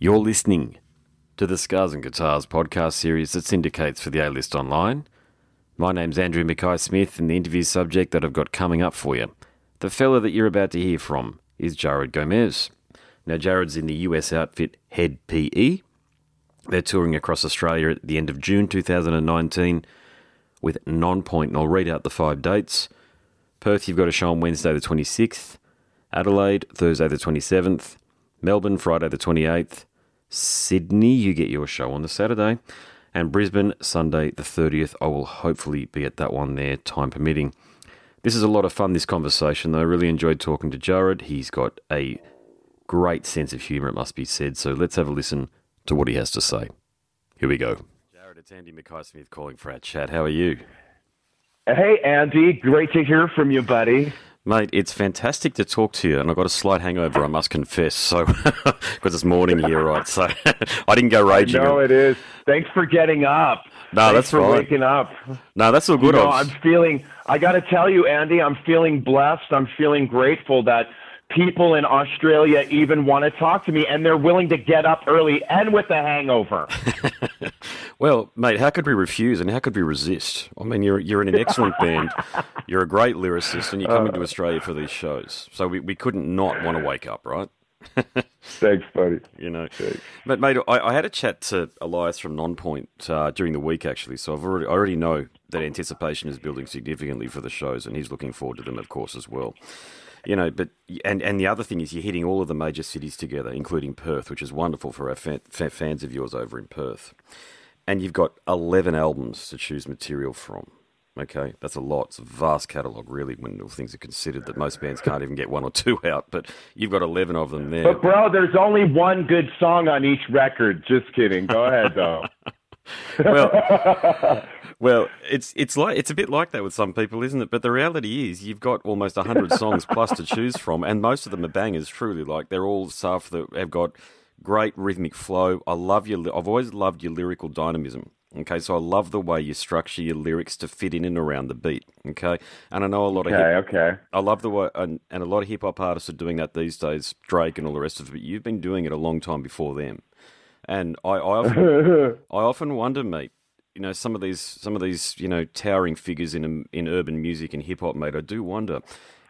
You're listening to the Scars and Guitars podcast series that syndicates for the A List Online. My name's Andrew Mackay Smith, and the interview subject that I've got coming up for you. The fella that you're about to hear from is Jahred Gomes. Now, Jahred's in the US outfit Head PE. They're touring across Australia at the end of June 2019 with Nonpoint, and I'll read out the five dates. Perth, you've got a show on Wednesday the 26th. Adelaide, Thursday the 27th. Melbourne, Friday the 28th. Sydney, you get your show on the Saturday. And Brisbane, Sunday the 30th. I will hopefully be at that one there, time permitting. This is a lot of fun, this conversation, though. I really enjoyed talking to Jahred. He's got a great sense of humour, it must be said. So let's have a listen to what he has to say. Here we go. Jahred, it's Andy Mackay Smith calling for our chat. How are you? Hey, Andy. Great to hear from you, buddy. Mate, it's fantastic to talk to you, and I've got a slight hangover, I must confess. So, because it's morning here, right? So, I didn't go raging. No, it is. Thanks for getting up. No, Thanks that's for fine. waking up. No, that's all good. You know, I'm feeling. I got to tell you, Andy, I'm feeling blessed. I'm feeling grateful that people in Australia even want to talk to me, and they're willing to get up early and with a hangover. Well, mate, how could we refuse and how could we resist? I mean, you're you're in an excellent band, you're a great lyricist, and you're coming to Australia for these shows. So we, we couldn't not want to wake up, right? Thanks, buddy. You know, but mate, I, I had a chat to Elias from Nonpoint uh, during the week actually. So I've already I already know that anticipation is building significantly for the shows, and he's looking forward to them, of course, as well. You know, but and and the other thing is you're hitting all of the major cities together, including Perth, which is wonderful for our fa- fa- fans of yours over in Perth. And you've got 11 albums to choose material from. Okay, that's a lot. It's a vast catalogue, really, when all things are considered that most bands can't even get one or two out. But you've got 11 of them there. But bro, there's only one good song on each record. Just kidding. Go ahead, though. well, well, it's it's like it's a bit like that with some people, isn't it? But the reality is, you've got almost hundred songs plus to choose from, and most of them are bangers. Truly, like they're all stuff that have got great rhythmic flow. I love your. I've always loved your lyrical dynamism. Okay, so I love the way you structure your lyrics to fit in and around the beat. Okay, and I know a lot of hip- Okay, okay. I love the way, and, and a lot of hip hop artists are doing that these days, Drake and all the rest of it. But you've been doing it a long time before them, and I, I often, I often wonder, mate. You know, some of these, some of these, you know, towering figures in in urban music and hip hop, mate. I do wonder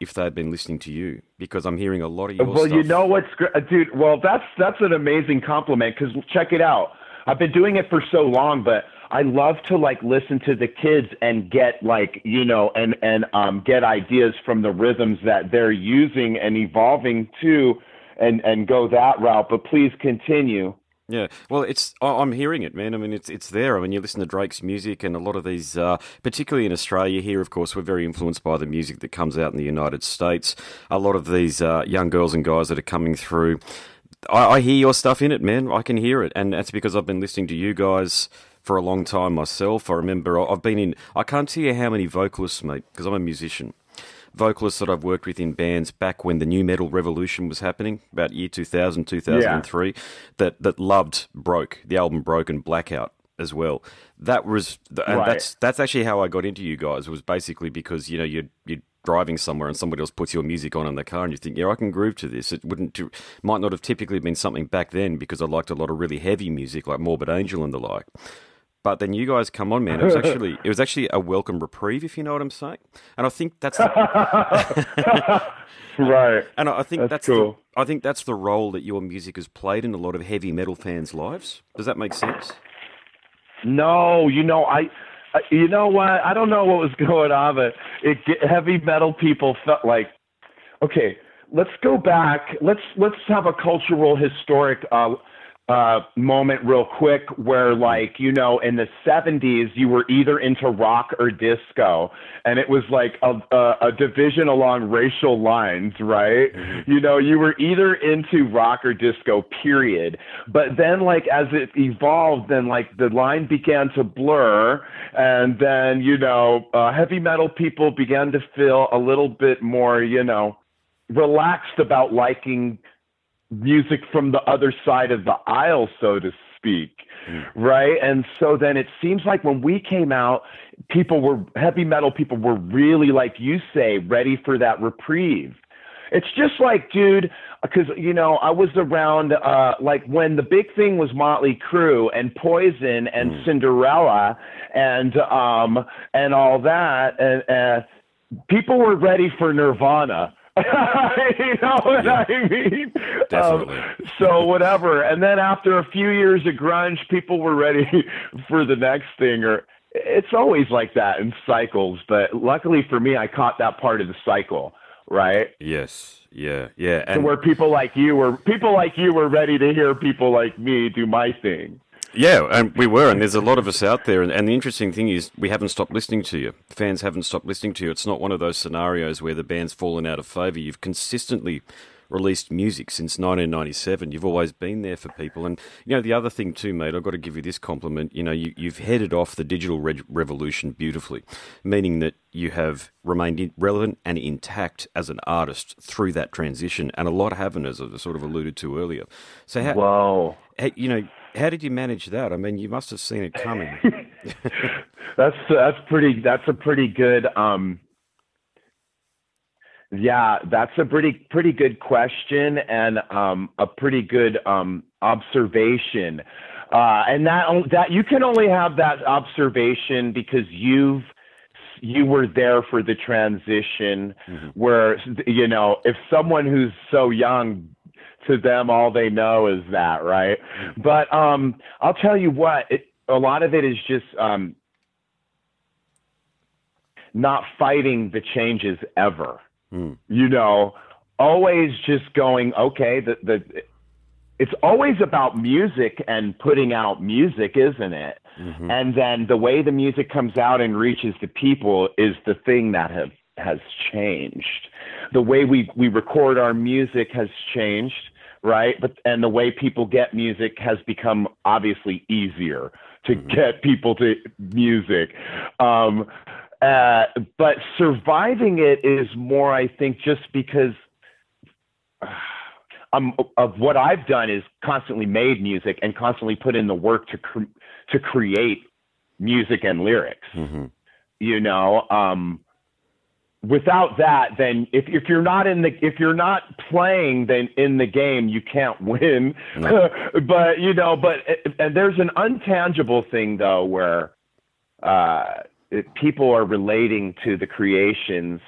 if they've been listening to you because I'm hearing a lot of your well, stuff. you know what's gr- uh, dude? Well, that's that's an amazing compliment because check it out. I've been doing it for so long, but I love to like listen to the kids and get like you know and and um get ideas from the rhythms that they're using and evolving to, and and go that route. But please continue. Yeah, well, it's I'm hearing it, man. I mean, it's it's there. I mean, you listen to Drake's music, and a lot of these, uh, particularly in Australia here, of course, we're very influenced by the music that comes out in the United States. A lot of these uh, young girls and guys that are coming through, I, I hear your stuff in it, man. I can hear it, and that's because I've been listening to you guys for a long time myself. I remember I've been in. I can't tell you how many vocalists, mate, because I'm a musician vocalists that I've worked with in bands back when the nu metal revolution was happening, about year 2000, 2003, that, that loved Broke, the album Broke and Blackout as well. That was, and Right. that's that's actually how I got into you guys. Was basically because you know you're you're driving somewhere and somebody else puts your music on in the car and you think, yeah, I can groove to this. It wouldn't do, might not have typically been something back then because I liked a lot of really heavy music like Morbid Angel and the like. But then you guys come on, man. It was actually it was actually a welcome reprieve, if you know what I'm saying. And I think that's the, Right. and I think That's that's, cool. the, I think that's the role that your music has played in a lot of heavy metal fans' lives. Does that make sense? No, you know I. You know what? I don't know what was going on, but it heavy metal people felt like, okay, let's go back. Let's let's have a cultural historic uh, uh, moment real quick where like you know in the 70s you were either into rock or disco and it was like a, a, a division along racial lines right? You know you were either into rock or disco period. But then like as it evolved then like the line began to blur and then you know uh, heavy metal people began to feel a little bit more you know relaxed about liking music from the other side of the aisle, so to speak. Right. And so then it seems like when we came out, people were heavy metal people were really, like you say, ready for that reprieve. It's just like, dude, because you know I was around uh, like when the big thing was Motley Crue and Poison and mm. Cinderella and um and all that, and uh, people were ready for Nirvana. you know what yeah. I mean? Definitely. Um, so whatever, and then after a few years of grunge, people were ready for the next thing, or it's always like that in cycles. But luckily for me, I caught that part of the cycle right? Yes. Yeah. Yeah. And where people like you were people like you were ready to hear people like me do my thing. Yeah, and we were, and there's a lot of us out there. And, and, the interesting thing is, we haven't stopped listening to you. Fans haven't stopped listening to you. It's not one of those scenarios where the band's fallen out of favour. You've consistently released music since 1997. You've always been there for people. And, you know, the other thing too, mate, I've got to give you this compliment. You know, you, have headed off the digital re- revolution beautifully, meaning that you have remained relevant and intact as an artist through that transition. And a lot haven't, as I sort of alluded to earlier. So, how. How, you know, how did you manage that? I mean, you must have seen it coming. that's that's pretty. That's a pretty good. Um, yeah, that's a pretty pretty good question and um, a pretty good um, observation. Uh, and that that you can only have that observation because you've you were there for the transition mm-hmm. where you know if someone who's so young to them all they know is that right but um i'll tell you what it, a lot of it is just um not fighting the changes ever Mm. You know, always just going, okay, the, the, it's always about music and putting out music, isn't it? Mm-hmm. And then the way the music comes out and reaches the people is the thing that have, has changed. The way we, we record our music has changed, right? But and the way people get music has become obviously easier to mm-hmm. get people to music. Um, uh, but surviving it is more, I think, just because um, of what I've done is constantly made music and constantly put in the work to cre- to create music and lyrics. Mm-hmm. You know, um, without that, then if if you're not in the if you're not playing, then in the game you can't win. No. but you know, but and there's an untangible thing though where. Uh, people are relating to the creations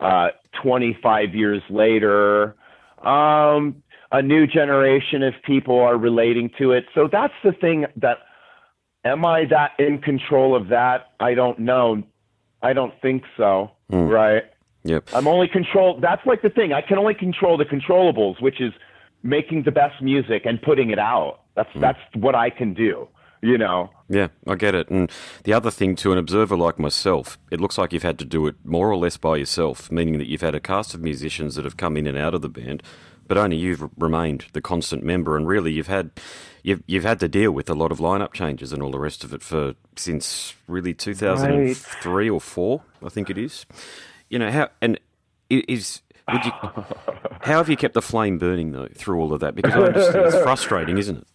uh, 25 years later. Um, a new generation of people are relating to it. So that's the thing that am I that in control of that? I don't know. I don't think so. Mm. Right. Yep. I'm only control. That's like the thing. I can only control the controllables, which is making the best music and putting it out. That's mm. that's what I can do you know. Yeah, I get it. And the other thing, to an observer like myself, it looks like you've had to do it more or less by yourself, meaning that you've had a cast of musicians that have come in and out of the band, but only you've remained the constant member. And really, you've had you've you've had to deal with a lot of lineup changes and all the rest of it for since really two thousand and three right. or four, I think it is. You know how and is. Would you, how have you kept the flame burning though through all of that? Because it's frustrating, isn't it?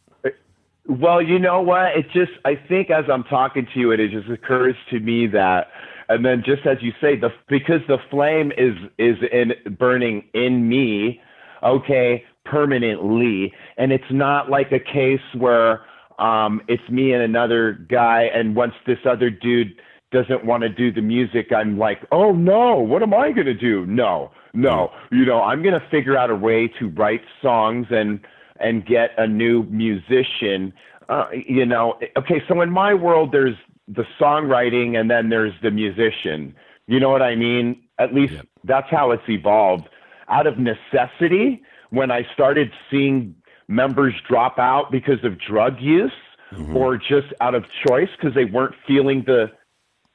Well, you know what? It just, I think as I'm talking to you, it, it just occurs to me that, and then just as you say, the because the flame is is in burning in me, okay, permanently, and it's not like a case where um, it's me and another guy, and once this other dude doesn't want to do the music, I'm like, oh no, what am I gonna do? No, no, you know, I'm gonna figure out a way to write songs and and get a new musician. Uh, you know, okay, so in my world, there's the songwriting and then there's the musician. You know what I mean? At least yep. that's how it's evolved. Out of necessity, when I started seeing members drop out because of drug use mm-hmm. or just out of choice because they weren't feeling the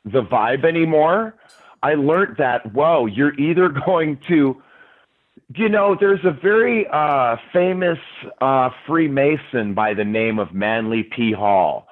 the vibe anymore, I learned that whoa, you're either going to you know, there's a very uh, famous uh, Freemason by the name of Manly P. Hall,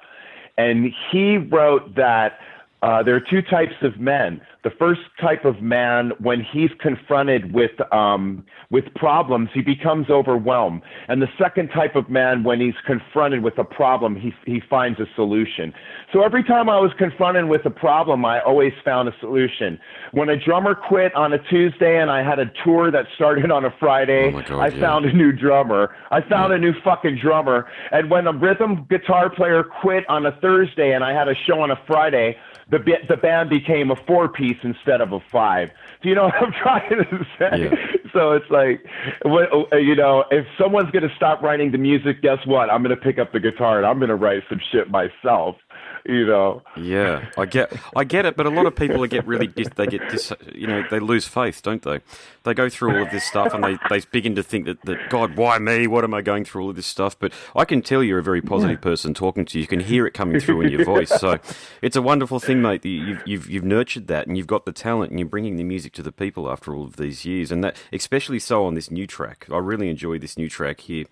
and he wrote that uh, there are two types of men. The first type of man, when he's confronted with um, with problems, he becomes overwhelmed. And the second type of man, when he's confronted with a problem, he he finds a solution. So every time I was confronted with a problem, I always found a solution. When a drummer quit on a Tuesday and I had a tour that started on a Friday, Oh God, I yeah. found a new drummer. I found a new fucking drummer. And when a rhythm guitar player quit on a Thursday and I had a show on a Friday, the the band became a four piece instead of a five. Do you know what I'm trying to say? Yeah. So it's like, uh, you know, if someone's gonna stop writing the music, guess what? I'm gonna pick up the guitar and I'm gonna write some shit myself. You know. Yeah, I get, I get it, but a lot of people get really, dis, they get, dis, you know, they lose faith, don't they? They go through all of this stuff and they, they begin to think that, that God, why me? What am I going through all of this stuff? But I can tell you're a very positive person talking to you. You can hear it coming through in your voice. So it's a wonderful thing, mate. That you've, you've, you've nurtured that and you've got the talent and you're bringing the music to the people after all of these years, and that especially so on this new track. I really enjoy this new track here.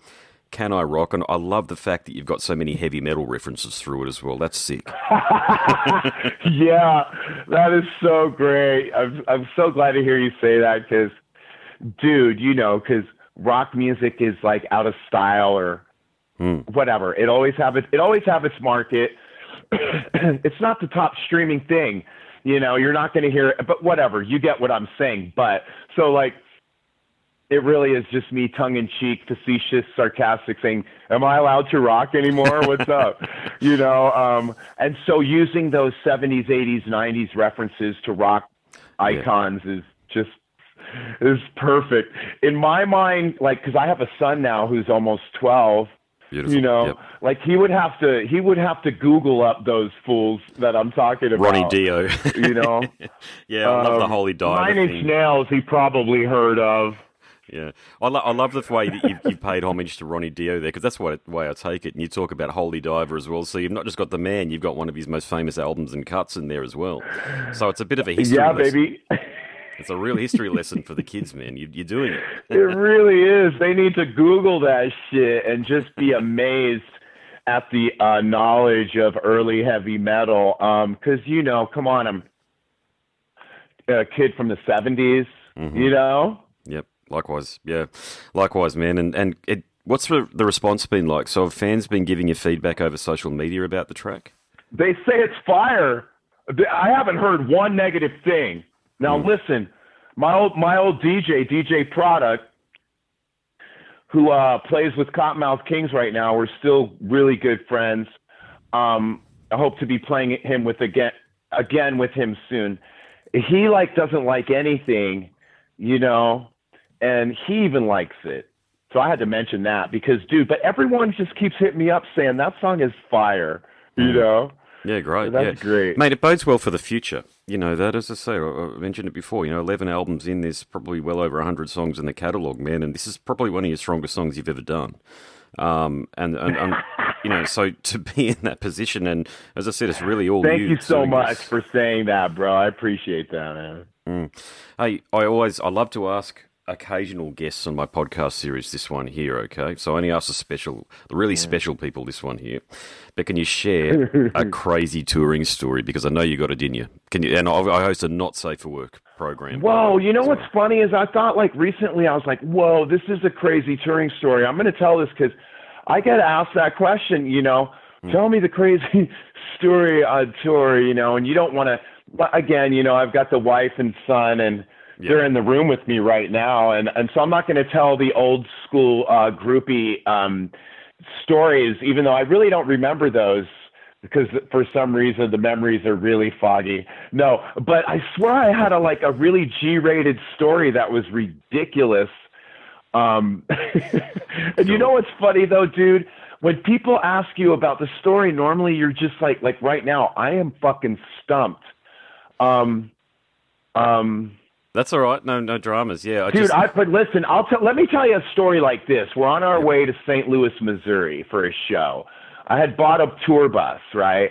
Can I rock? And I love the fact that you've got so many heavy metal references through it as well. That's sick. yeah, that is so great. I'm I'm so glad to hear you say that because, dude, you know, because rock music is like out of style or hmm. whatever. It always have it. It always have its market. it's not the top streaming thing, you know. You're not going to hear it, but whatever. You get what I'm saying. But so like. It really is just me, tongue in cheek, facetious, sarcastic, saying, "Am I allowed to rock anymore? What's up?" you know. Um, and so using those '70s, '80s, '90s references to rock icons is just is perfect in my mind. Like, because I have a son now who's almost 12. Beautiful. You know, Yep. like he would have to he would have to Google up those fools that I'm talking about. Ronnie Dio. You know, yeah, I love the Um, Holy Diver Nine Inch. Nails. He probably heard of. Yeah, I, lo- I love the way that you've, you've paid homage to Ronnie Dio there because that's what the way I take it. And you talk about Holy Diver as well, so you've not just got the man, you've got one of his most famous albums and cuts in there as well. So it's a bit of a history. Yeah, lesson. baby. It's a real history lesson for the kids, man. You, you're doing it. It really is. They need to Google that shit and just be amazed at the uh, knowledge of early heavy metal. Because you know, come on, I'm a kid from the '70s. You know. Likewise. Yeah. Likewise, man. And and it, what's the, the response been like? So have fans been giving you feedback over social media about the track? they say it's fire. I haven't heard one negative thing. Now listen, my old my old DJ, DJ Product, who uh, plays with Kottonmouth Kings right now, we're still really good friends. Um, I hope to be playing him with again again with him soon. He like doesn't like anything, you know, and he even likes it. So I had to mention that because, dude, but everyone just keeps hitting me up saying that song is fire, you know. Yeah, great. That's yeah. great. Mate, it bodes well for the future. You know, that, as I say, I mentioned it before, you know, 11 albums in, there's probably well over 100 songs in the catalogue, man, and this is probably one of your strongest songs you've ever done. Um, and, and, and you know, so to be in that position, and as I said, it's really all you. Thank you. you so much this. for saying that, bro. I appreciate that, man. Hey, I always, I love to ask occasional guests on my podcast series this one here, okay? So I only ask the special, the really special people this one here. But can you share a crazy touring story? Because I know you got it in you. Can you? And I, I host a not safe for work program. Whoa, you know what's funny is I thought like recently I was like, whoa, this is a crazy touring story. I'm going to tell this because I get asked that question. You know, hmm. tell me the crazy story on tour. You know, and you don't want to. But again, you know, I've got the wife and son and. They're in the room with me right now, and and so I'm not going to tell the old school uh, groupie um, stories, even though I really don't remember those because for some reason the memories are really foggy. No, but I swear I had a like a really G-rated story that was ridiculous. Um, and you know what's funny though, dude? When people ask you about the story, normally you're just like like right now, I am fucking stumped. Um, um, That's all right. No, no dramas. Yeah, I Dude, just, I but listen, I'll tell. Let me tell you a story like this. We're on our way to St. Louis, Missouri, for a show. I had bought a tour bus, right?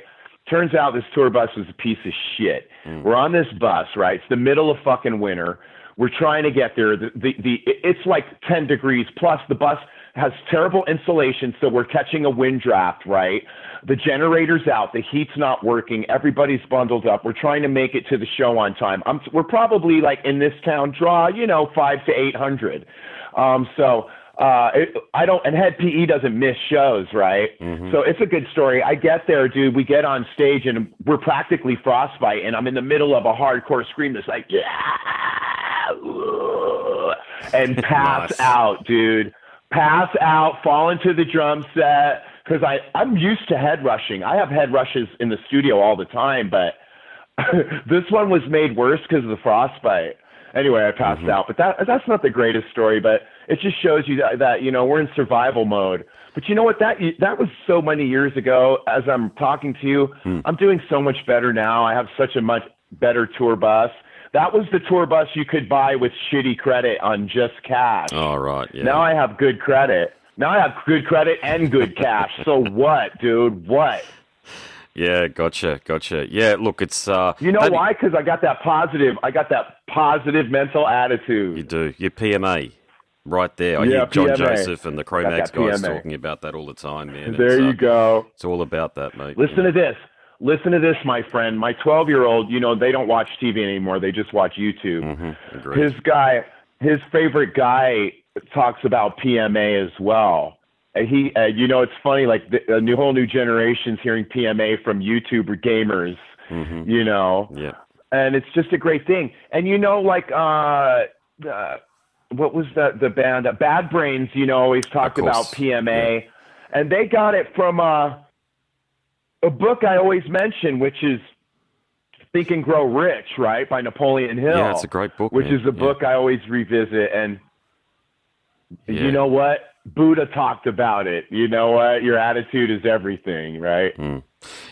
Turns out this tour bus was a piece of shit. Mm. We're on this bus, right? It's the middle of fucking winter. We're trying to get there. The, the the it's like ten degrees plus. The bus has terrible insulation, so we're catching a wind draft, right? The generator's out, the heat's not working, everybody's bundled up. We're trying to make it to the show on time. I'm, we're probably like in this town draw, you know, five to eight hundred. Um, so uh, it, I don't, and (hed) p.e. doesn't miss shows, right? Mm-hmm. So it's a good story. I get there, dude. We get on stage and we're practically frostbite, and I'm in the middle of a hardcore scream that's like, yeah, and pass nice. out, dude. Pass out, fall into the drum set because I I'm used to head rushing. I have head rushes in the studio all the time, but this one was made worse because of the frostbite. Anyway, I passed mm-hmm. out, but that that's not the greatest story, but it just shows you that, that you know we're in survival mode. But you know what? That that was so many years ago. As I'm talking to you, mm. I'm doing so much better now. I have such a much better tour bus. That was the tour bus you could buy with shitty credit on just cash. All oh. Yeah. Now I have good credit. Now I have good credit and good cash. so what, dude? What? Yeah, gotcha, gotcha. Yeah, look, it's uh, you know why? Because I got that positive. I got that positive mental attitude. You do. Your PMA, right there. I yeah, hear John PMA. Joseph and the Cro-Mags guys PMA. talking about that all the time, man. There it's, you uh, go. It's all about that, mate. Listen yeah. to this. Listen to this, my friend. My 12 year old, you know, they don't watch TV anymore. They just watch YouTube. Mm-hmm. His guy, his favorite guy talks about PMA as well he, uh, you know, it's funny. Like the, a new whole new generation's hearing PMA from YouTuber gamers. Mm-hmm. You know, yeah, and it's just a great thing. And you know, like uh, uh what was the the band? Uh, Bad Brains. You know, always talked about PMA, yeah. and they got it from uh, a book I always mention, which is Think and Grow Rich, right, by Napoleon Hill. Yeah, it's a great book. Which man. is a book yeah. I always revisit, and yeah. you know what? Buddha talked about it. You know what? Your attitude is everything, right? Mm.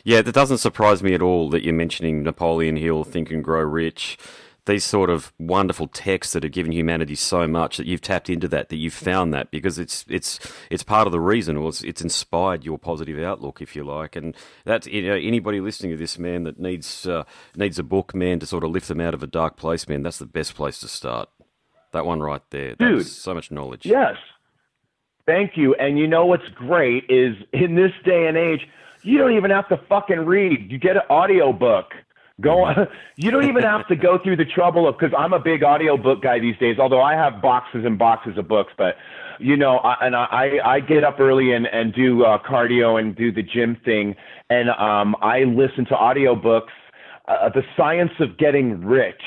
Yeah, that doesn't surprise me at all that you're mentioning Napoleon Hill, Think and Grow Rich. These sort of wonderful texts that have given humanity so much that you've tapped into that, that you've found that because it's it's it's part of the reason, or it's, it's inspired your positive outlook, if you like. And that's you know, anybody listening to this man that needs uh, needs a book, man, to sort of lift them out of a dark place, man. That's the best place to start. That one right there, dude. so much knowledge. Yes, Thank you. And you know what's great is in this day and age, you don't even have to fucking read. You get an audio book. Go on. You don't even have to go through the trouble of because I'm a big audio book guy these days. Although I have boxes and boxes of books, but you know, I, and I I get up early and and do uh, cardio and do the gym thing, and um I listen to audiobooks. Uh, the science of getting rich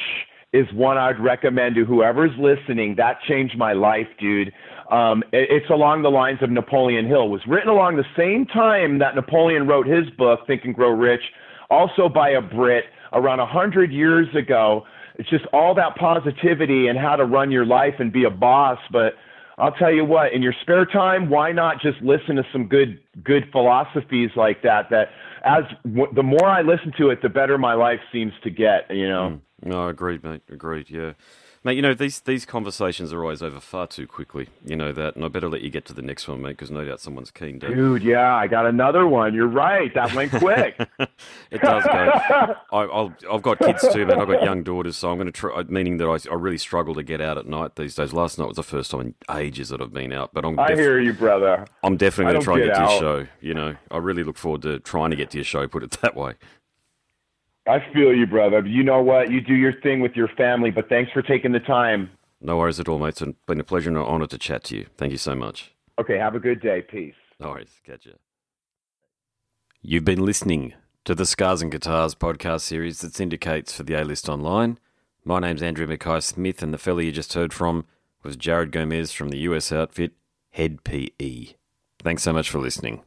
is one I'd recommend to whoever's listening. That changed my life, dude. Um, it, it's along the lines of Napoleon Hill. It was written along the same time that Napoleon wrote his book, Think and Grow Rich, also by a Brit around a hundred years ago. It's just all that positivity and how to run your life and be a boss. But I'll tell you what, in your spare time, why not just listen to some good good philosophies like that? That as w- the more I listen to it, the better my life seems to get. You know. Mm. No, agreed, mate. Agreed. Yeah. Mate, you know these these conversations are always over far too quickly. You know that, and I better let you get to the next one, mate, because no doubt someone's keen. To... Dude, yeah, I got another one. You're right. That went quick. it does go. I, have got kids too, man. I've got young daughters, so I'm going to try. Uh, meaning that I, I really struggle to get out at night these days. Last night was the first time in ages that I've been out, but I'm. Def- I hear you, brother. I'm definitely going to try and get, get to your show. You know, I really look forward to trying to get to your show. Put it that way. I feel you, brother. You know what? You do your thing with your family, but thanks for taking the time. No worries at all, mate. It's been a pleasure and an honor to chat to you. Thank you so much. Okay, have a good day. Peace. No worries. Catch you. You've been listening to the Scars and Guitars podcast series that syndicates for the A List Online. My name's Andrew Mackay Smith, and the fella you just heard from was Jahred Gomes from the US outfit Head PE. Thanks so much for listening.